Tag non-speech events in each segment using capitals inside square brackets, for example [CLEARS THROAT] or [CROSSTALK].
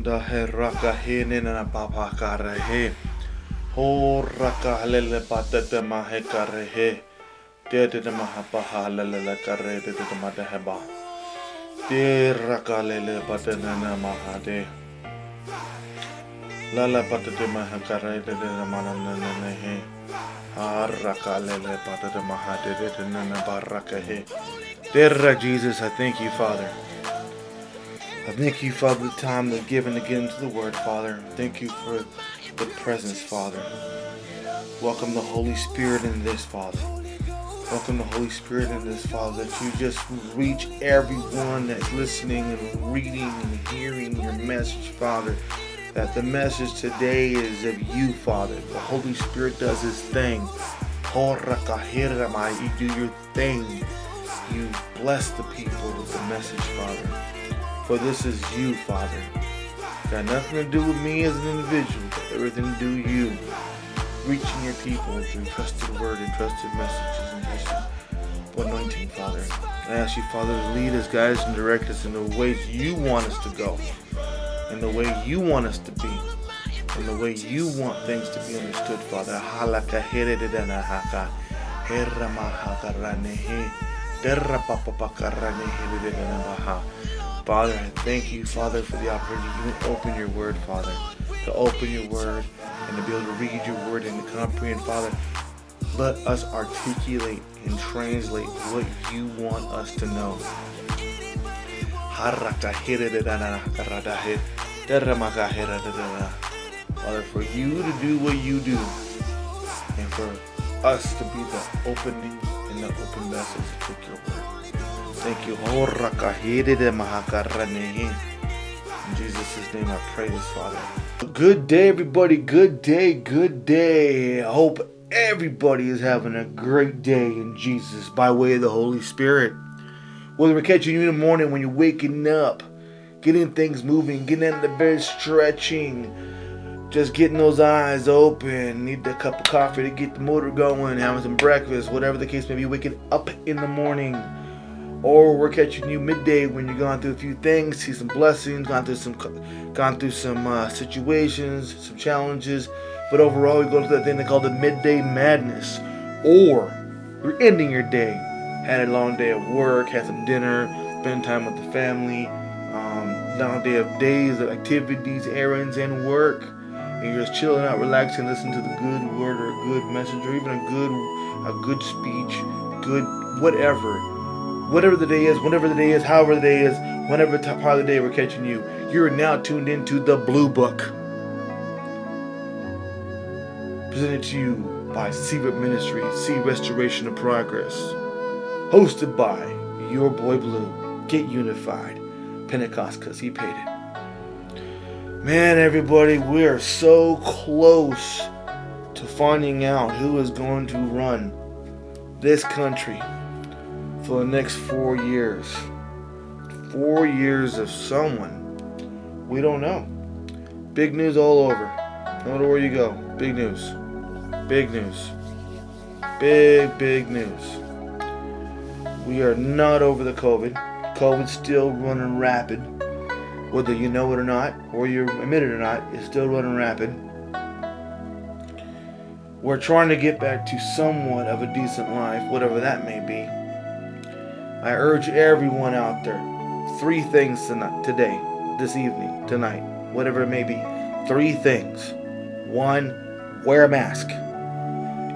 Hashanda he raka he nina papa kare he. Ho raka lele patete mahe kare he. Te te te maha paha lele le kare te te te mata he ba. Te raka lele patete na maha de. Lala patete maha kare te te te mana na na na he. Ha raka lele patete maha te te te na na ba raka he. Dear Jesus, I thank you, Father. I thank you, Father, the time that's given again to get into the Word, Father. Thank you for the presence, Father. Welcome the Holy Spirit in this, Father. Welcome the Holy Spirit in this, Father, that you just reach everyone that's listening and reading and hearing your message, Father. That the message today is of you, Father. The Holy Spirit does his thing. You do your thing. You bless the people with the message, Father. For this is you, Father. Got nothing to do with me as an individual, everything to do with you. Reaching your people through trusted word and trusted messages and trusted anointing, Father. I ask you, Father, to lead us, guide us, and direct us in the ways you want us to go, in the way you want us to be, in the way you want things to be understood, Father. Father, I thank you, Father, for the opportunity to open your word, Father. To open your word and to be able to read your word and to comprehend, Father. Let us articulate and translate what you want us to know. Father, for you to do what you do, and for us to be the opening and the open vessels to your word. Thank you. In Jesus' name I pray this, Father. Good day, everybody. Good day, good day. I hope everybody is having a great day in Jesus by way of the Holy Spirit. Whether we're catching you in the morning when you're waking up, getting things moving, getting out of the bed, stretching, just getting those eyes open, need a cup of coffee to get the motor going, having some breakfast, whatever the case may be, waking up in the morning. Or we're catching you midday when you're going through a few things, see some blessings, gone through some, gone through some uh, situations, some challenges. But overall, we go to that thing they call the midday madness. Or you're ending your day, had a long day of work, had some dinner, spend time with the family, um, long day of days of activities, errands, and work. And you're just chilling out, relaxing, listening to the good word or a good message or even a good, a good speech, good whatever whatever the day is, whenever the day is, however the day is, whenever part of the day we're catching you, you're now tuned into the Blue Book. Presented to you by Seabrook Ministry, See Restoration of Progress. Hosted by your boy Blue. Get unified. Pentecost, because he paid it. Man, everybody, we are so close to finding out who is going to run this country for the next four years. Four years of someone. We don't know. Big news all over. No matter where you go. Big news. Big news. Big, big news. We are not over the COVID. COVID's still running rapid. Whether you know it or not, or you admit it or not, it's still running rapid. We're trying to get back to somewhat of a decent life, whatever that may be. I urge everyone out there three things tonight, today, this evening, tonight, whatever it may be. Three things. One, wear a mask.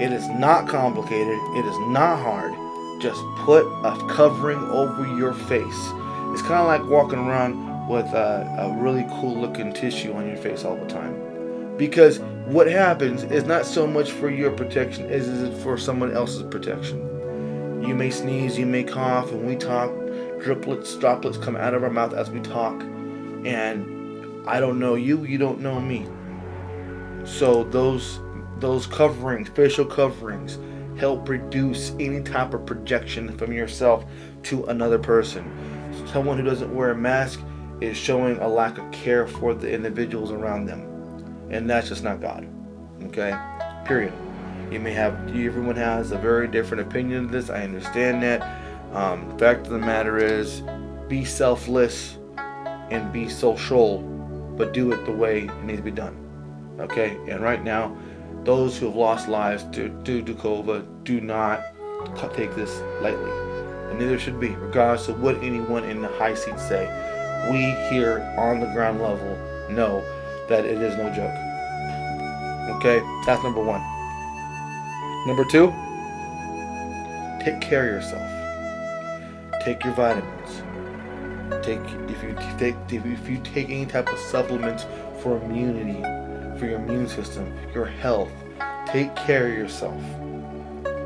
It is not complicated, it is not hard. Just put a covering over your face. It's kind of like walking around with a, a really cool looking tissue on your face all the time. Because what happens is not so much for your protection as it is for someone else's protection. You may sneeze, you may cough, and we talk. Driplets, droplets come out of our mouth as we talk. And I don't know you, you don't know me. So those those coverings, facial coverings, help reduce any type of projection from yourself to another person. Someone who doesn't wear a mask is showing a lack of care for the individuals around them. And that's just not God. Okay? Period. You may have, everyone has a very different opinion of this. I understand that. Um, fact of the matter is, be selfless and be social, but do it the way it needs to be done. Okay? And right now, those who have lost lives due, to COVID do not take this lightly. And neither should be, regardless of what anyone in the high seat say. We here on the ground level know that it is no joke. Okay, that's number one. Number two, take care of yourself. Take your vitamins. Take if you take if you take any type of supplements for immunity, for your immune system, your health. Take care of yourself.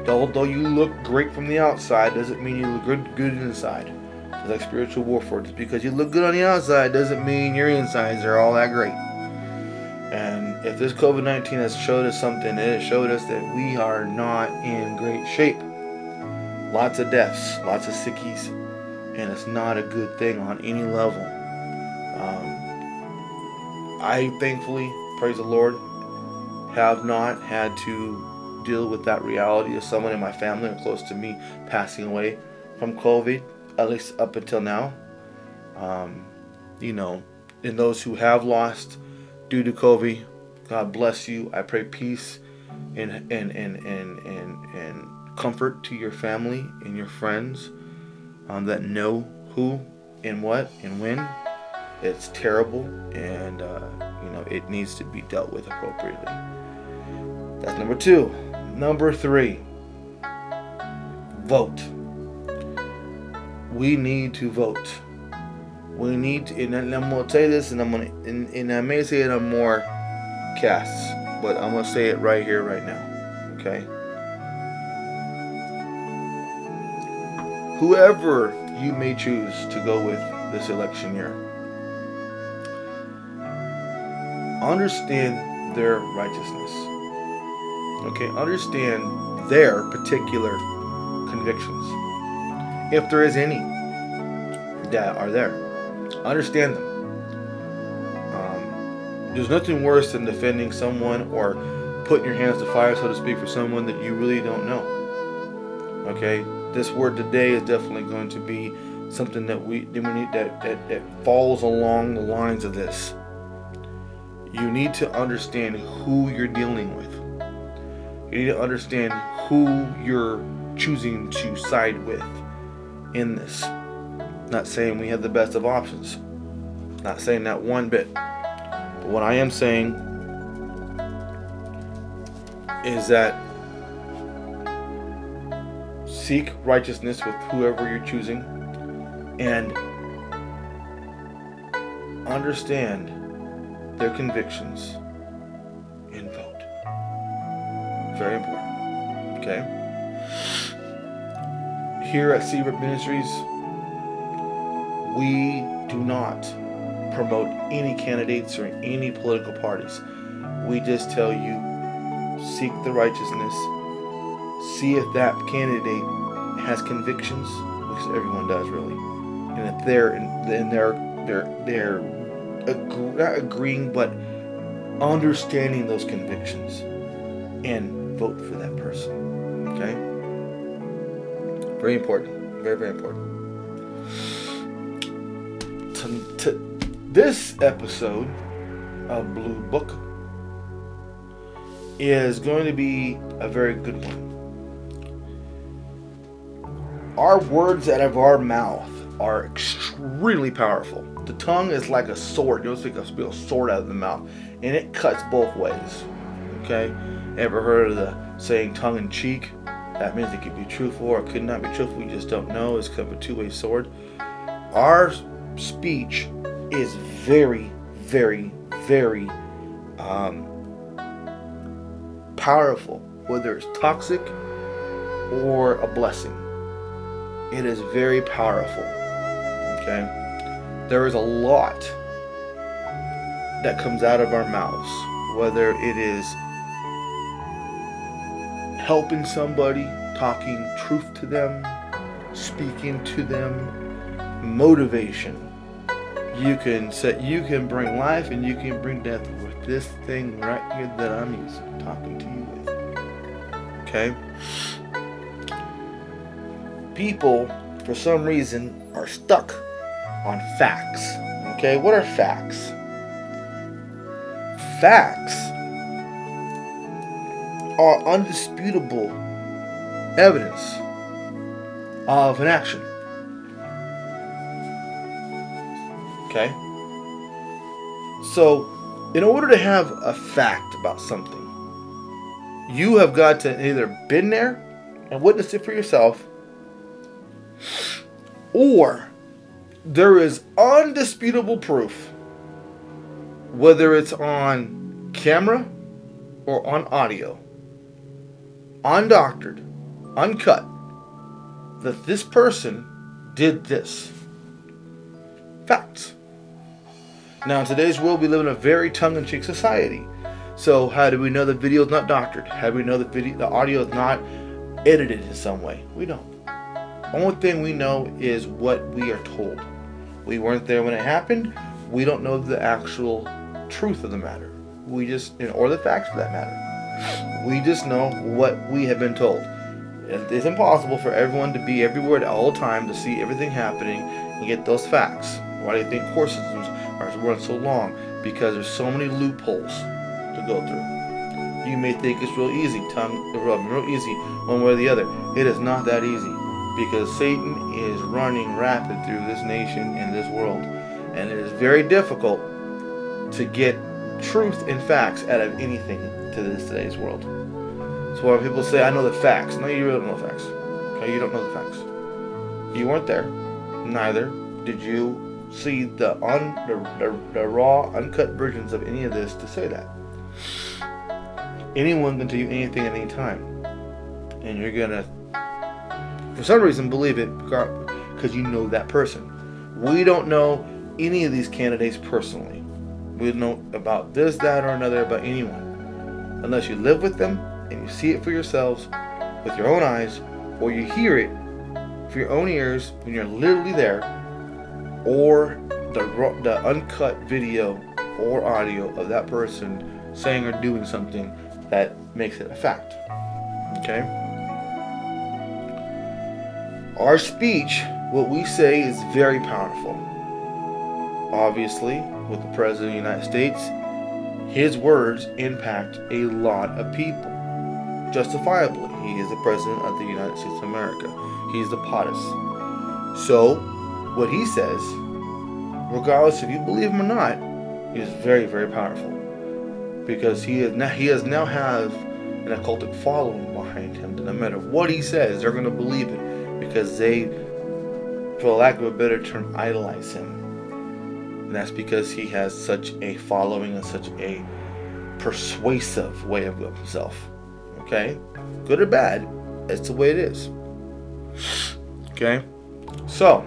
Although you look great from the outside, doesn't mean you look good good inside. It's like spiritual warfare. Just because you look good on the outside doesn't mean your insides are all that great. And if this COVID 19 has showed us something, it has showed us that we are not in great shape. Lots of deaths, lots of sickies, and it's not a good thing on any level. Um, I thankfully, praise the Lord, have not had to deal with that reality of someone in my family or close to me passing away from COVID, at least up until now. Um, you know, and those who have lost due to COVID, God bless you. I pray peace and and and and and, and comfort to your family and your friends um, that know who and what and when. It's terrible, and uh, you know it needs to be dealt with appropriately. That's number two. Number three. Vote. We need to vote. We need and I'm gonna say this, and I'm gonna, and, and I may say it on more casts, but I'm gonna say it right here, right now. Okay. Whoever you may choose to go with this election year, understand their righteousness. Okay, understand their particular convictions, if there is any that are there. Understand them. Um, there's nothing worse than defending someone or putting your hands to fire, so to speak, for someone that you really don't know. Okay, this word today is definitely going to be something that we, that we need that, that that falls along the lines of this. You need to understand who you're dealing with. You need to understand who you're choosing to side with in this. Not saying we have the best of options. Not saying that one bit. But what I am saying is that seek righteousness with whoever you're choosing and understand their convictions and vote. Very important. Okay? Here at Seabrook Ministries, we do not promote any candidates or any political parties. We just tell you seek the righteousness, see if that candidate has convictions, which everyone does really, and if they're and they're they're they're not agreeing but understanding those convictions, and vote for that person. Okay, very important, very very important. This episode of Blue Book is going to be a very good one. Our words out of our mouth are extremely powerful. The tongue is like a sword. You know, it's like a sword out of the mouth, and it cuts both ways. Okay, ever heard of the saying "tongue in cheek"? That means it could be truthful or it could not be truthful. You just don't know. It's kind of a two-way sword. Our speech is very, very, very um, powerful, whether it's toxic or a blessing. It is very powerful. Okay? There is a lot that comes out of our mouths, whether it is helping somebody, talking truth to them, speaking to them, motivation. You can set you can bring life and you can bring death with this thing right here that I'm using, talking to you with. Okay? People, for some reason, are stuck on facts. Okay, what are facts? Facts are undisputable evidence of an action. Okay? So, in order to have a fact about something, you have got to either been there and witnessed it for yourself, or there is undisputable proof, whether it's on camera or on audio, undoctored, uncut, that this person did this. Facts. Now, in today's world, we live in a very tongue-in-cheek society. So, how do we know the video is not doctored? How do we know the video, the audio is not edited in some way? We don't. Only thing we know is what we are told. We weren't there when it happened. We don't know the actual truth of the matter. We just, or the facts for that matter. We just know what we have been told. It's impossible for everyone to be everywhere at all time to see everything happening and get those facts. Why do you think are run so long? Because there's so many loopholes to go through. You may think it's real easy, tongue rubbing, real easy, one way or the other. It is not that easy because Satan is running rapid through this nation and this world, and it is very difficult to get truth and facts out of anything to this today's world. So when people say, "I know the facts," no, you really don't know the facts. Okay, you don't know the facts. You weren't there. Neither did you see the un the, the, the raw, uncut versions of any of this to say that. Anyone can tell you anything at any time, and you're gonna, for some reason, believe it because you know that person. We don't know any of these candidates personally. We don't know about this, that, or another about anyone, unless you live with them and you see it for yourselves with your own eyes, or you hear it for your own ears when you're literally there, or the the uncut video or audio of that person saying or doing something that makes it a fact. Okay? Our speech, what we say, is very powerful. Obviously, with the President of the United States, his words impact a lot of people. Justifiably, he is the President of the United States of America. He's the POTUS. So, what he says, regardless if you believe him or not, is very, very powerful. Because he is now he has now have an occultic following behind him. That no matter what he says, they're gonna believe it. Because they, for lack of a better term, idolize him. And that's because he has such a following and such a persuasive way of himself. Okay? Good or bad, it's the way it is. Okay? So,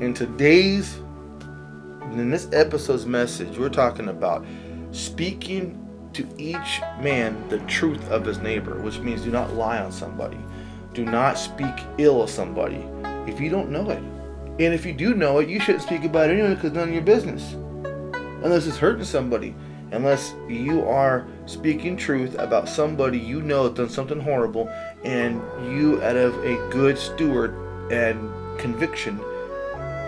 in today's, in this episode's message, we're talking about speaking to each man the truth of his neighbor, which means do not lie on somebody. Do not speak ill of somebody if you don't know it. And if you do know it, you shouldn't speak about it anyway because none of your business. Unless it's hurting somebody. Unless you are speaking truth about somebody you know has done something horrible and you, out of a good steward and conviction,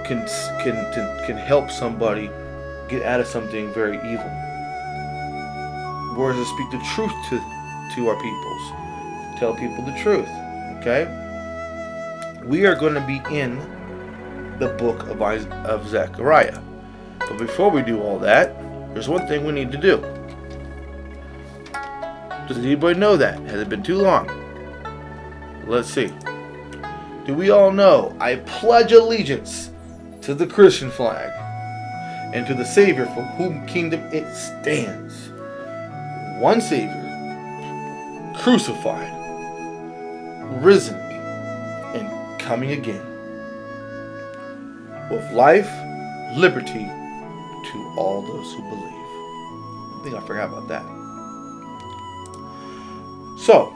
can can can, help somebody get out of something very evil. Whereas to speak the truth to to our peoples, tell people the truth. Okay, we are going to be in the book of of Zechariah, but before we do all that, there's one thing we need to do. Does anybody know that? Has it been too long? Let's see. Do we all know I pledge allegiance to the Christian flag and to the Savior for whom kingdom it stands? One Savior, crucified, risen, and coming again. With life, liberty to all those who believe. I think I forgot about that. So,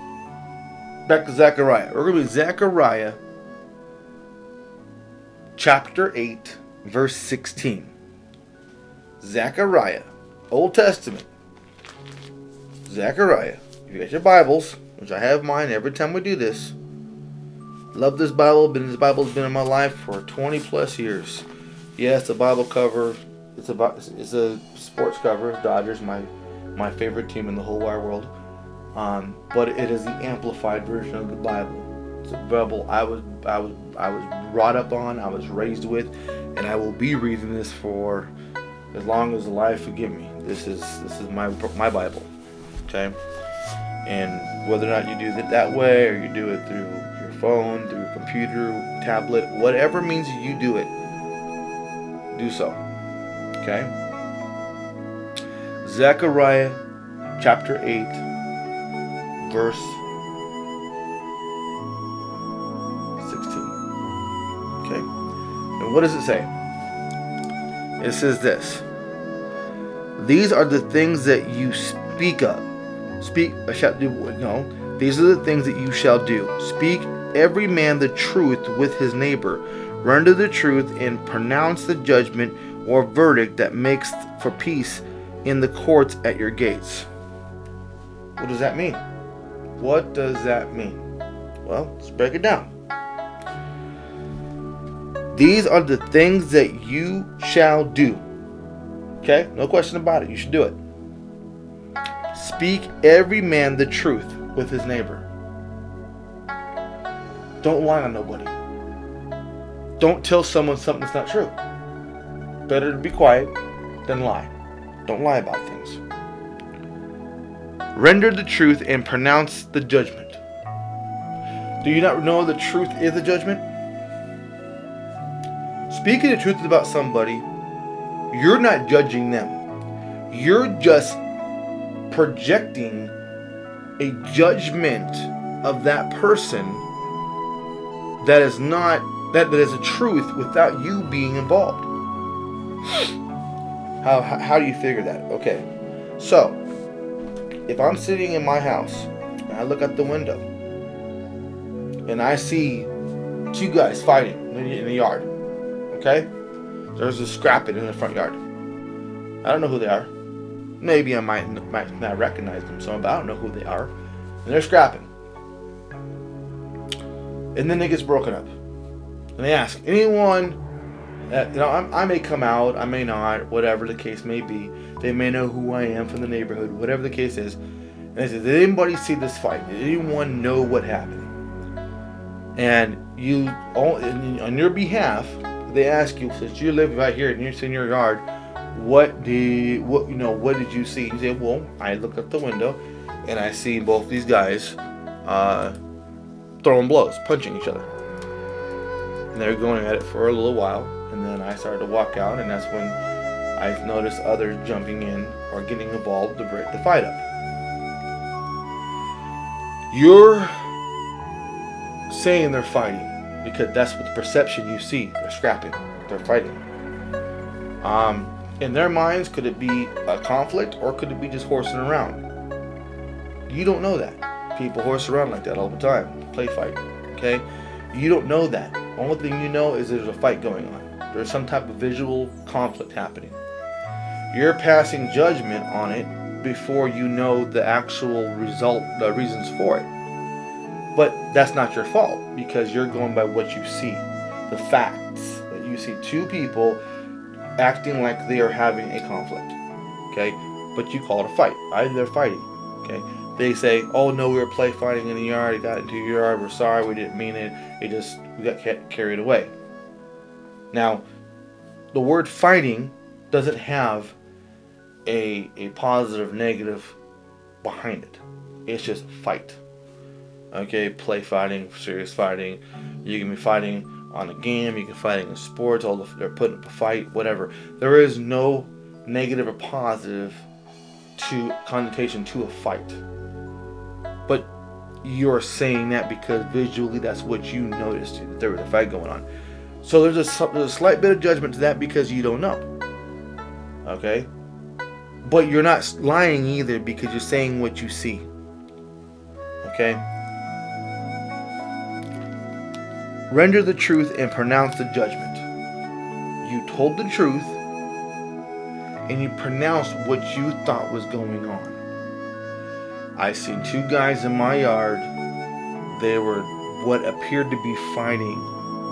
back to Zechariah. We're going to be Zechariah chapter 8, verse 16. Zechariah, Old Testament. Zechariah. If you got your Bibles, which I have mine every time we do this. Love this Bible. Been this Bible's been in my life for 20 plus years. Yes, the Bible cover. It's about it's a sports cover. Dodgers, my my favorite team in the whole wide world. Um, but it is the amplified version of the Bible. It's a Bible I was I was I was brought up on. I was raised with, and I will be reading this for as long as life forgive me. This is this is my my Bible. Okay, and whether or not you do it that way or you do it through your phone, through your computer, tablet, whatever means you do it, do so. Okay. Zechariah chapter 8, verse What does it say? It says this These are the things that you speak of. Speak, I shall do, no. These are the things that you shall do. Speak every man the truth with his neighbor. Render the truth and pronounce the judgment or verdict that makes for peace in the courts at your gates. What does that mean? What does that mean? Well, let's break it down. These are the things that you shall do. Okay? No question about it. You should do it. Speak every man the truth with his neighbor. Don't lie on nobody. Don't tell someone something that's not true. Better to be quiet than lie. Don't lie about things. Render the truth and pronounce the judgment. Do you not know the truth is the judgment? Speaking the truth about somebody, you're not judging them. You're just projecting a judgment of that person that is not that, that is a truth without you being involved. [SIGHS] How, how, how do you figure that? Okay. So, if I'm sitting in my house and I look out the window and I see two guys fighting in the, in the yard, okay? There's a scrapping in the front yard. I don't know who they are. Maybe I might, might not recognize them, so but I don't know who they are. And they're scrapping. And then it gets broken up. And they ask anyone that, you know, I, I may come out, I may not, whatever the case may be. They may know who I am from the neighborhood, whatever the case is. And they say, Did anybody see this fight? Did anyone know what happened? And you, all, on your behalf, they ask you, since you live right here and you're in your yard, what did what you know? What did you see? You say, well, I looked out the window, and I see both these guys uh, throwing blows, punching each other. And they're going at it for a little while, and then I started to walk out, and that's when I noticed others jumping in or getting involved to break the fight up. You're saying they're fighting because that's what the perception you see. They're scrapping, they're fighting. Um, in their minds, could it be a conflict or could it be just horsing around? You don't know that. People horse around like that all the time, play fight. Okay, you don't know that. Only thing you know is there's a fight going on. There's some type of visual conflict happening. You're passing judgment on it before you know the actual result, the reasons for it. But that's not your fault because you're going by what you see, the facts that you see two people acting like they are having a conflict. Okay, but you call it a fight. Either they're fighting. Okay, they say, "Oh no, we were play fighting in the yard. It got into your yard. We're sorry. We didn't mean it. It just we got carried away." Now, the word fighting doesn't have a a positive negative behind it. It's just fight. Okay, play fighting, serious fighting. You can be fighting on a game. You can fighting in sports. All the, they're putting up a fight, whatever. There is no negative or positive to connotation to a fight. But you're saying that because visually that's what you noticed that there was a fight going on. So there's a there's a slight bit of judgment to that because you don't know. Okay, but you're not lying either because you're saying what you see. Okay. Render the truth and pronounce the judgment. You told the truth and you pronounced what you thought was going on. I seen two guys in my yard. They were what appeared to be fighting.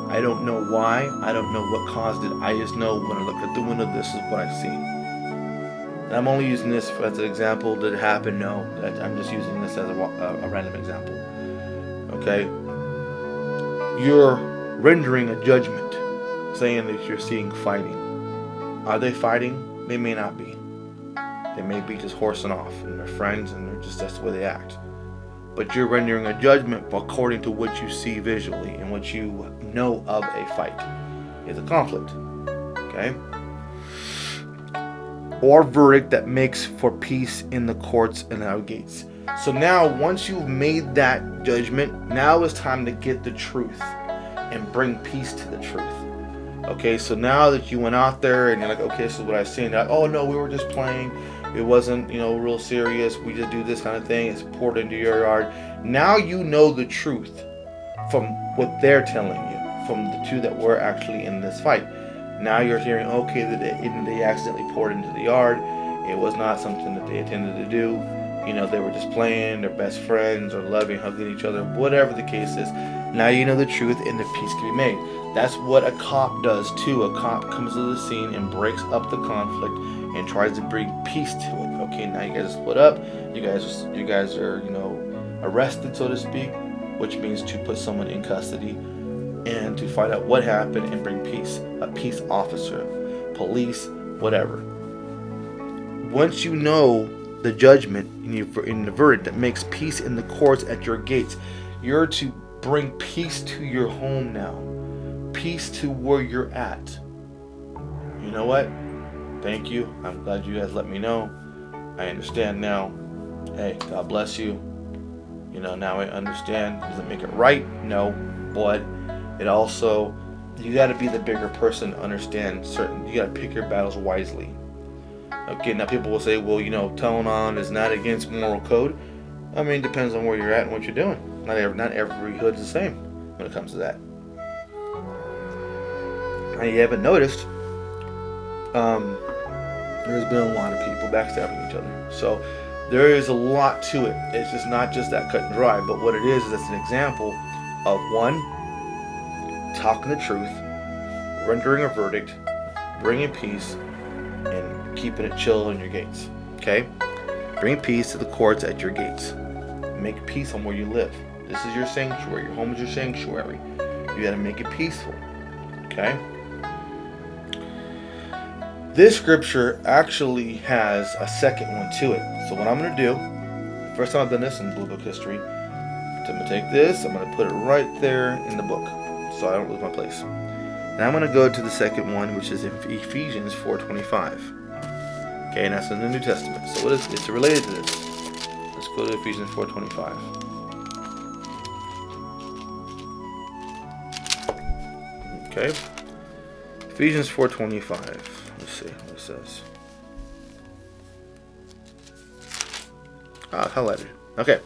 I don't know why. I don't know what caused it. I just know when I look at the window, this is what I see. And I'm only using this as an example. Did it happen? No. I'm just using this as a, a, a random example. Okay? You're rendering a judgment, saying that you're seeing fighting. Are they fighting? They may not be. They may be just horsing off and they're friends and they're just that's the way they act. But you're rendering a judgment according to what you see visually and what you know of a fight. It's a conflict. Okay? Or verdict that makes for peace in the courts and our gates. So now, once you've made that judgment, now it's time to get the truth and bring peace to the truth. Okay, so now that you went out there and you're like, okay, this is what I've seen. Like, oh no, we were just playing. It wasn't, you know, real serious. We just do this kind of thing. It's poured into your yard. Now you know the truth from what they're telling you, from the two that were actually in this fight. Now you're hearing, okay, that they, they accidentally poured into the yard. It was not something that they intended to do. You know, they were just playing, they're best friends, or loving, hugging each other, whatever the case is. Now you know the truth and the peace can be made. That's what a cop does too. A cop comes to the scene and breaks up the conflict and tries to bring peace to it. Okay, now you guys split up. You guys, you guys are, you know, arrested, so to speak, which means to put someone in custody and to find out what happened and bring peace. A peace officer, police, whatever. Once you know the judgment in, the verdict that makes peace in the courts at your gates, you're to bring peace to your home now, peace to where you're at. You know what? Thank you. I'm glad you guys let me know. I understand now. Hey, God bless you. You know, now I understand. Does it make it right? No. But it also, you got to be the bigger person to understand certain, you got to pick your battles wisely. Okay, now people will say, well, you know, telling on is not against moral code. I mean, it depends on where you're at and what you're doing. Not every, not every hood's the same when it comes to that. Now, you haven't noticed, um, there's been a lot of people backstabbing each other. So there is a lot to it. It's just not just that cut and dry. But what it is is it's an example of one talking the truth, rendering a verdict, bringing peace, and keeping it chill on your gates. Okay? Bring peace to the courts at your gates. Make peace on where you live. This is your sanctuary. Your home is your sanctuary. You got to make it peaceful. Okay? This scripture actually has a second one to it. So what I'm going to do, first time I've done this in Blue Book history, I'm going to take this, I'm going to put it right there in the book so I don't lose my place. Now I'm going to go to the second one, which is in Ephesians 4.25. Okay, and that's in the New Testament. So what is it's related to this. Let's go to Ephesians 4.25. Okay. Ephesians 4.25. Let's see what it says. Ah, highlighted. Okay.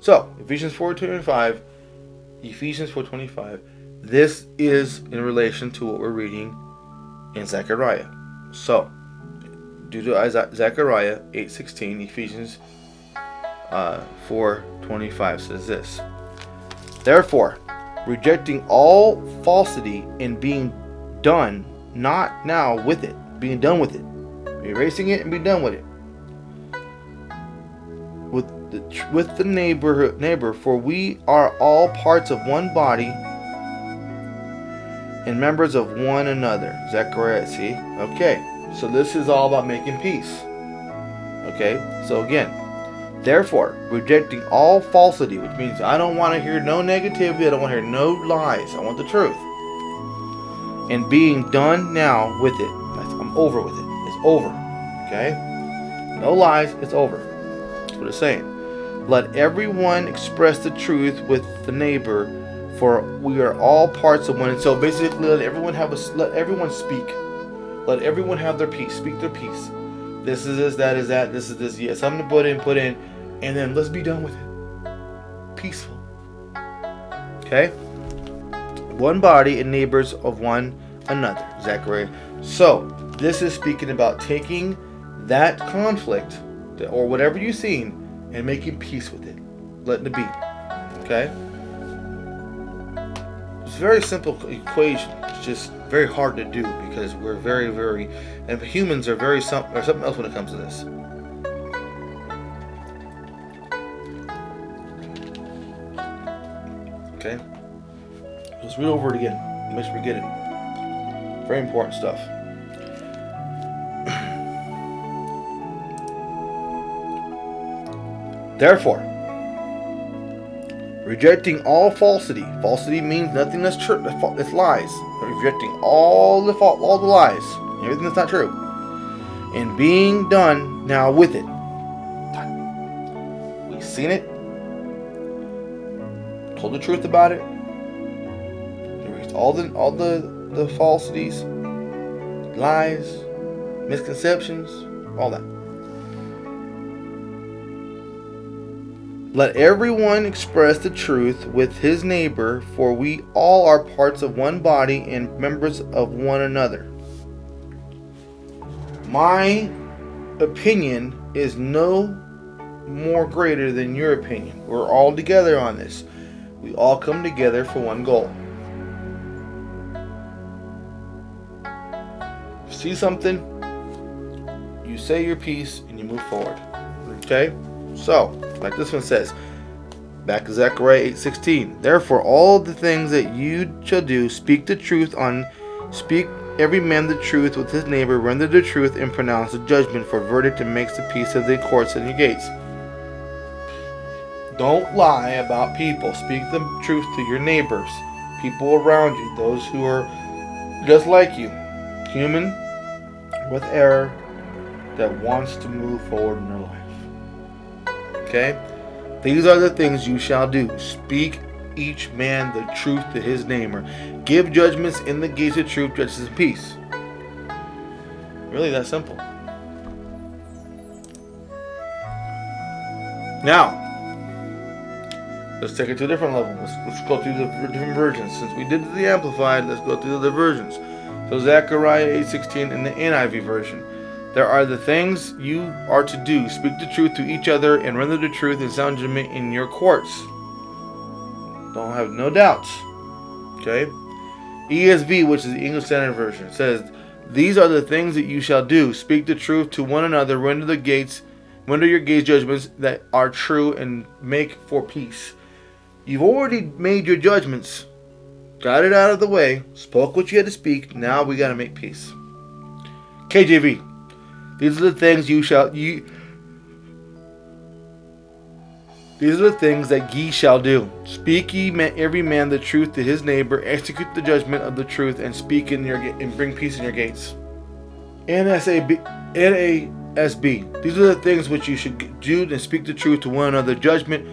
So, Ephesians 4.25. Ephesians 4.25. This is in relation to what we're reading in Zechariah. So, due to Zechariah 8.16, Ephesians uh, 4.25 says this. Therefore, rejecting all falsity and being done, not now with it, being done with it, erasing it and be done with it. With the with the neighbor neighbor, for we are all parts of one body and members of one another. Zechariah, see? Okay, so this is all about making peace. Okay, so again, therefore, rejecting all falsity, which means I don't want to hear no negativity, I don't want to hear no lies, I want the truth. And being done now with it. I'm over with it. It's over. Okay? No lies, it's over. That's what it's saying. Let everyone express the truth with the neighbor, for we are all parts of one. And so basically, let everyone have a let everyone speak. Let everyone have their peace. Speak their peace. This is this, that is that, this is this. Yes, something to put in, put in, and then let's be done with it. Peaceful. Okay. One body and neighbors of one another. Zechariah. So this is speaking about taking that conflict or whatever you've seen and making peace with it, letting it be. Okay. It's very simple equation. It's just very hard to do because we're very, very, and humans are very some or something else when it comes to this. Okay. Let's read over it again. Make sure we get it. Very important stuff. [CLEARS THROAT] Therefore, rejecting all falsity. Falsity means nothing that's true. It's lies. Rejecting all the fa- all the lies, everything that's not true, and being done now with it. We've seen it. Told the truth about it. Erased all the all the the falsities, lies, misconceptions, all that. Let everyone express the truth with his neighbor, for we all are parts of one body and members of one another. My opinion is no more greater than your opinion. We're all together on this. We all come together for one goal. See something, you say your piece, and you move forward. Okay? So, like this one says, back to Zechariah 8:16. Therefore, all the things that you shall do, speak the truth on, speak every man the truth with his neighbor, render the truth, and pronounce the judgment for verdict, and makes the peace of the courts and the gates. Don't lie about people. Speak the truth to your neighbors, people around you, those who are just like you, human with error that wants to move forward in their life. Okay? These are the things you shall do. Speak each man the truth to his neighbor. Give judgments in the gates of truth, justice, and peace. Really that simple. Now, let's take it to a different level. Let's, let's go through the different versions. Since we did the Amplified, let's go through the versions. So Zechariah 8.16 in the NIV version. There are the things you are to do. Speak the truth to each other and render the truth and sound judgment in your courts. Don't have no doubts. Okay? ESV, which is the English Standard Version, says, These are the things that you shall do. Speak the truth to one another, render the gates, render your gates judgments that are true, and make for peace. You've already made your judgments, got it out of the way, spoke what you had to speak. Now we got to make peace. KJV. These are the things you shall you. These are the things that ye shall do. Speak ye every man the truth to his neighbor. Execute the judgment of the truth, and speak in your and bring peace in your gates. NSAB, NASB. These are the things which you should do and speak the truth to one another. Judgment,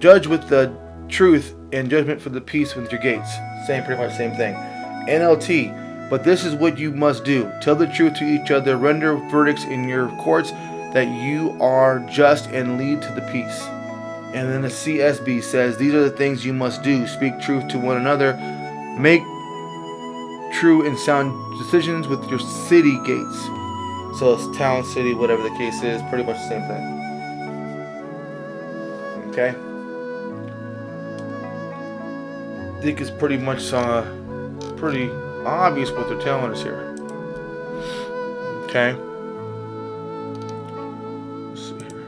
judge with the truth and judgment for the peace with your gates. Same, pretty much same thing. NLT. But this is what you must do tell the truth to each other, render verdicts in your courts that you are just, and lead to the peace. And then the CSB says, These are the things you must do speak truth to one another, make true and sound decisions with your city gates. So it's town, city, whatever the case is, pretty much the same thing. Okay? I think it's pretty much uh, pretty obvious what they're telling us here. Okay? Let's see here.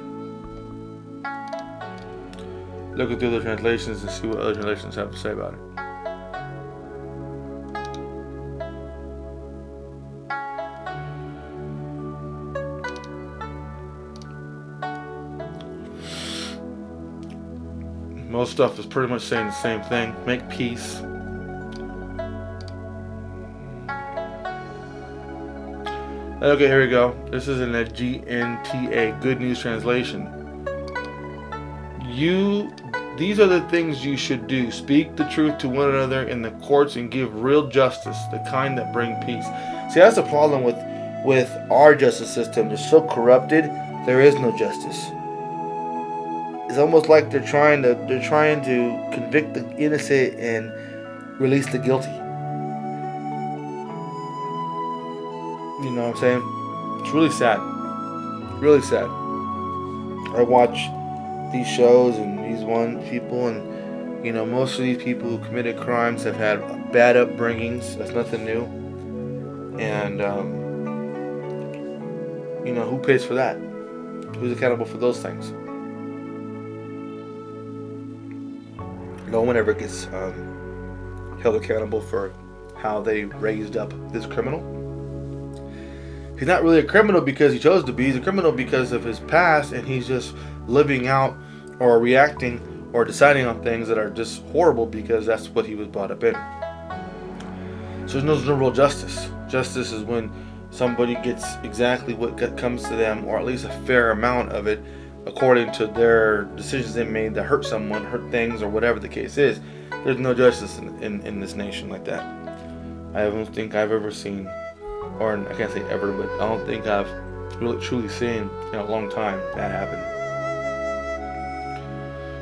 Look at the translations and see what other translations have to say about it. Most stuff is pretty much saying the same thing. Make peace. Okay, here we go. This is in the GNTA, Good News Translation. You, these are the things you should do. Speak the truth to one another in the courts and give real justice, the kind that bring peace. See, that's the problem with with our justice system. It's so corrupted. There is no justice. It's almost like they're trying to they're trying to convict the innocent and release the guilty. Know what I'm saying? It's really sad. Really sad. I watch these shows and these one people and you know most of these people who committed crimes have had bad upbringings. That's nothing new. And um, you know who pays for that? Who's accountable for those things? No one ever gets um, held accountable for how they raised up this criminal he's not really a criminal because he chose to be. He's a criminal because of his past, and he's just living out or reacting or deciding on things that are just horrible because that's what he was brought up in. So there's no, real justice. Justice is when somebody gets exactly what comes to them, or at least a fair amount of it, according to their decisions they made that hurt someone, hurt things, or whatever the case is. There's no justice in, in, in this nation like that. I don't think I've ever seen or I can't say ever, but I don't think I've really truly seen in a long time that happen.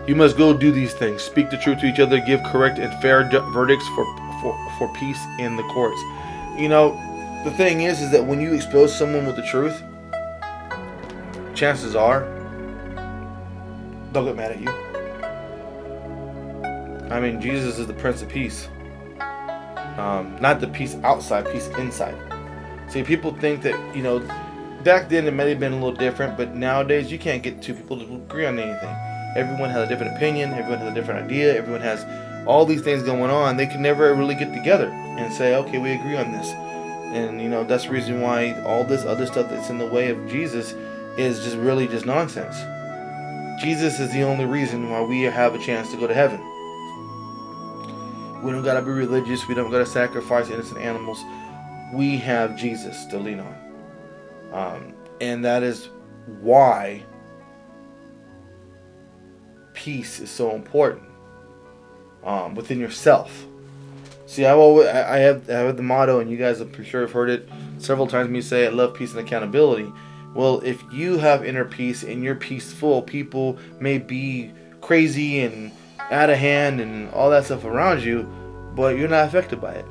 You must go do these things. Speak the truth to each other. Give correct and fair verdicts for, for for peace in the courts. You know, the thing is, is that when you expose someone with the truth, chances are they'll get mad at you. I mean, Jesus is the Prince of Peace. Um, not the peace outside, peace inside. See, people think that, you know, back then it may have been a little different, but nowadays you can't get two people to agree on anything. Everyone has a different opinion, everyone has a different idea, everyone has all these things going on. They can never really get together and say, okay, we agree on this. And, you know, that's the reason why all this other stuff that's in the way of Jesus is just really just nonsense. Jesus is the only reason why we have a chance to go to heaven. We don't gotta be religious, we don't gotta sacrifice innocent animals we have Jesus to lean on. Um, and that is why peace is so important um, within yourself. See, I've always, I have, I have the motto, and you guys have for sure have heard it several times. Me say, "I love peace and accountability." Well, if you have inner peace and you're peaceful, people may be crazy and out of hand and all that stuff around you, but you're not affected by it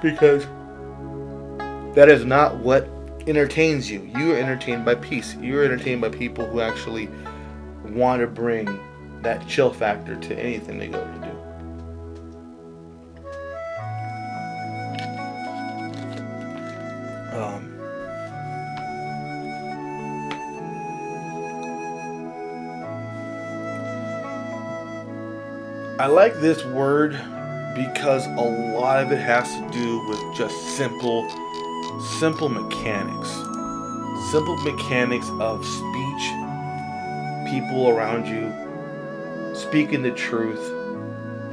because that is not what entertains you. You are entertained by peace. You are entertained by people who actually want to bring that chill factor to anything they go to do. Um, I like this word because a lot of it has to do with just simple simple mechanics. Simple mechanics of speech, people around you, speaking the truth,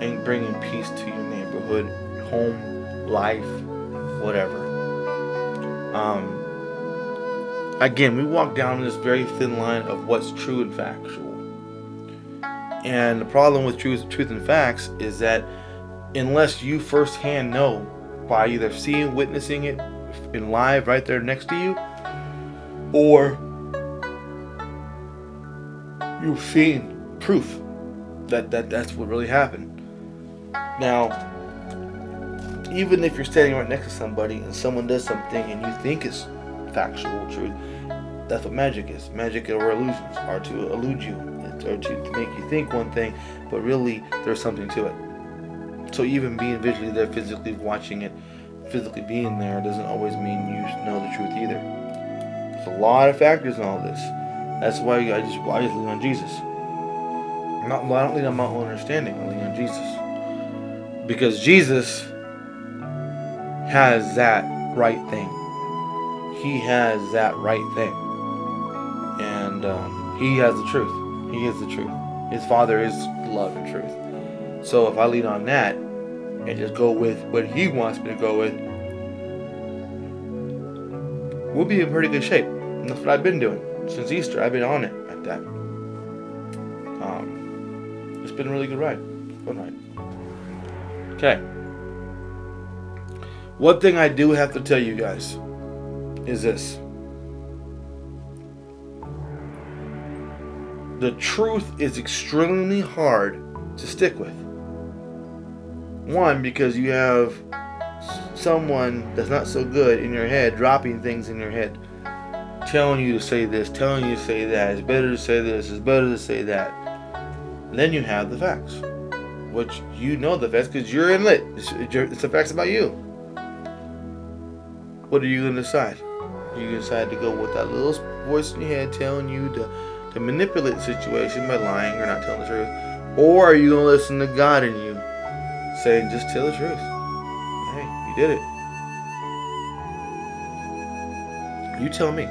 and bringing peace to your neighborhood, home, life, whatever. Um, again, we walk down this very thin line of what's true and factual. And the problem with truth, truth and facts is that unless you firsthand know by either seeing, witnessing it, in live right there next to you, or you've seen proof that, that that's what really happened. Now, even if you're standing right next to somebody and someone does something and you think it's factual truth, that's what magic is. Magic or illusions are to elude you, or to, to make you think one thing, but really there's something to it. So even being visually there, physically watching it, physically being there doesn't always mean you know the truth either. There's a lot of factors in all this. That's why I just I just lean on Jesus. I'm not, I don't lean on my own understanding. I lean on Jesus because Jesus has that right thing. He has that right thing, and um, he has the truth. He is the truth. His Father is love and truth. So if I lean on that and just go with what He wants me to go with, we'll be in pretty good shape. And that's what I've been doing since Easter. I've been on it at that. Um, it's been a really good ride. Fun ride. Okay. One thing I do have to tell you guys is this. The truth is extremely hard to stick with. One, because you have someone that's not so good in your head dropping things in your head, telling you to say this, telling you to say that. It's better to say this, it's better to say that. Then you have the facts, which you know the facts because you're in lit. It's, it's the facts about you. What are you going to decide? You decide to go with that little voice in your head telling you to, to manipulate the situation by lying or not telling the truth? Or are you going to listen to God in you saying, just tell the truth? Hey, you did it. You tell me.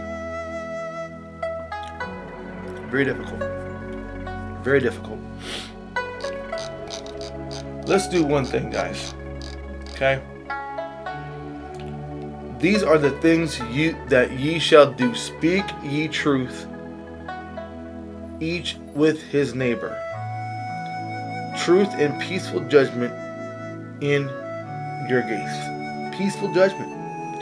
Very difficult. Very difficult. Let's do one thing, guys. Okay? These are the things you that ye shall do. Speak ye truth, each with his neighbor. Truth and peaceful judgment in your gates. Peaceful judgment.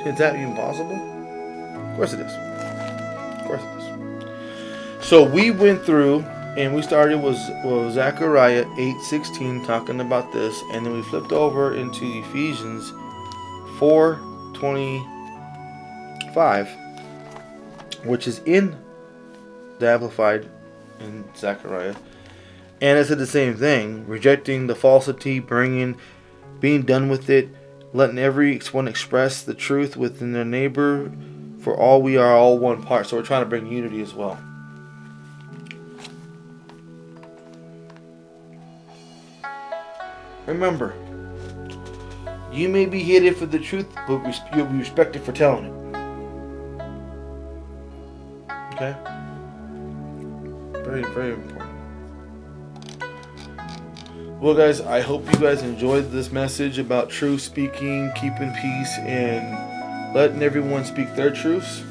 Is that even possible? Of course it is. Of course it is. So we went through and we started was well, Zechariah 8:16 talking about this, and then we flipped over into Ephesians 4:25, which is in the Amplified in Zechariah, and it said the same thing, rejecting the falsity, bringing, being done with it, letting every one express the truth within their neighbor. For all we are all one part, so we're trying to bring unity as well. Remember, you may be hated for the truth, but you'll be respected for telling it. Okay? Very, very important. Well, guys, I hope you guys enjoyed this message about truth speaking, keeping peace, and letting everyone speak their truths.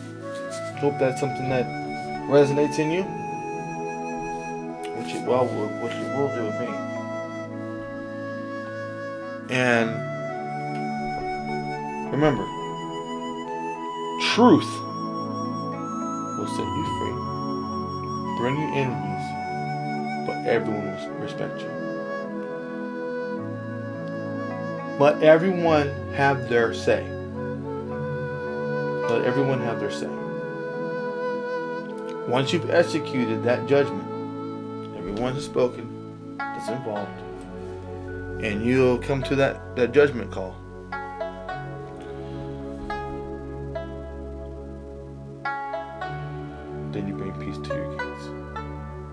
Hope that's something that resonates in you, which it well which it will do with me. And remember, truth will set you free, bring you enemies, but everyone will respect you. Let everyone have their say. Let everyone have their say. Once you've executed that judgment, everyone has spoken that's involved, and you'll come to that, that judgment call. Then you bring peace to your gates.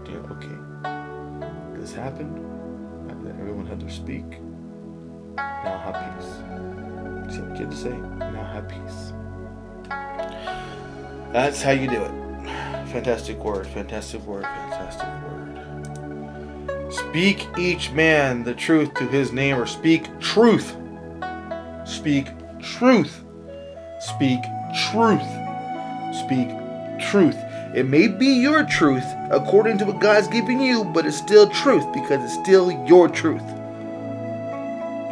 You know, okay, this happened. I let everyone have their speak. Now have peace. See what kid to say? Now have peace. That's how you do it. Fantastic word, fantastic word, fantastic word. Speak each man the truth to his neighbor. Speak truth. Speak truth. Speak truth. Speak truth. It may be your truth according to what God's giving you, but it's still truth because it's still your truth.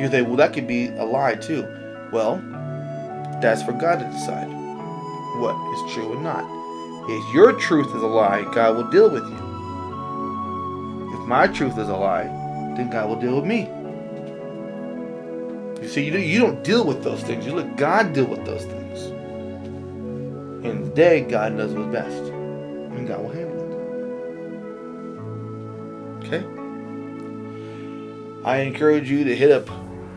You think, well, that could be a lie too. Well, that's for God to decide what is true and not. If your truth is a lie, God will deal with you. If my truth is a lie, then God will deal with me. You see, you, do, you don't deal with those things. You let God deal with those things. In the day, God knows what's best. And God will handle it. Okay? I encourage you to hit up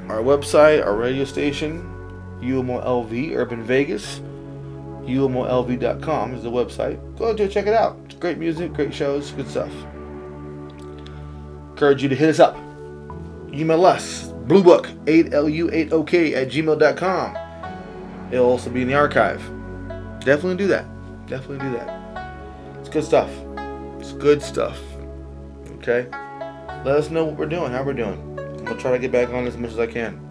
our website, our radio station. UMOLV Urban Vegas. UMOLV.com is the website. Go to check it out. It's great music, great shows, good stuff. Encourage you to hit us up. Email us, bluebook8lu8ok at gmail.com. It'll also be in the archive. Definitely do that. Definitely do that. It's good stuff. It's good stuff. Okay? Let us know what we're doing, how we're doing. I'm gonna try to get back on as much as I can.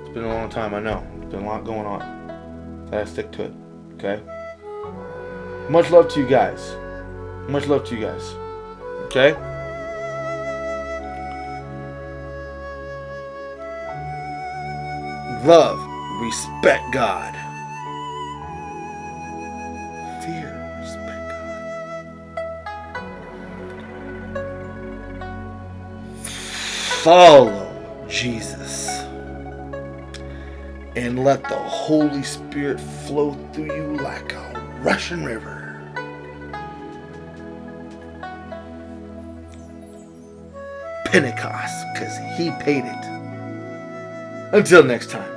It's been a long time, I know. There's been a lot going on. Gotta stick to it. Okay? Much love to you guys. Much love to you guys. Okay? Love, respect God. Fear, respect God. Follow Jesus. And let the Holy Spirit flow through you like a rushing river. Pentecost, because he paid it. Until next time.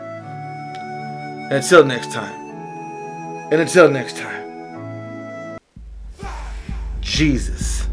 Until next time. And until next time. Jesus.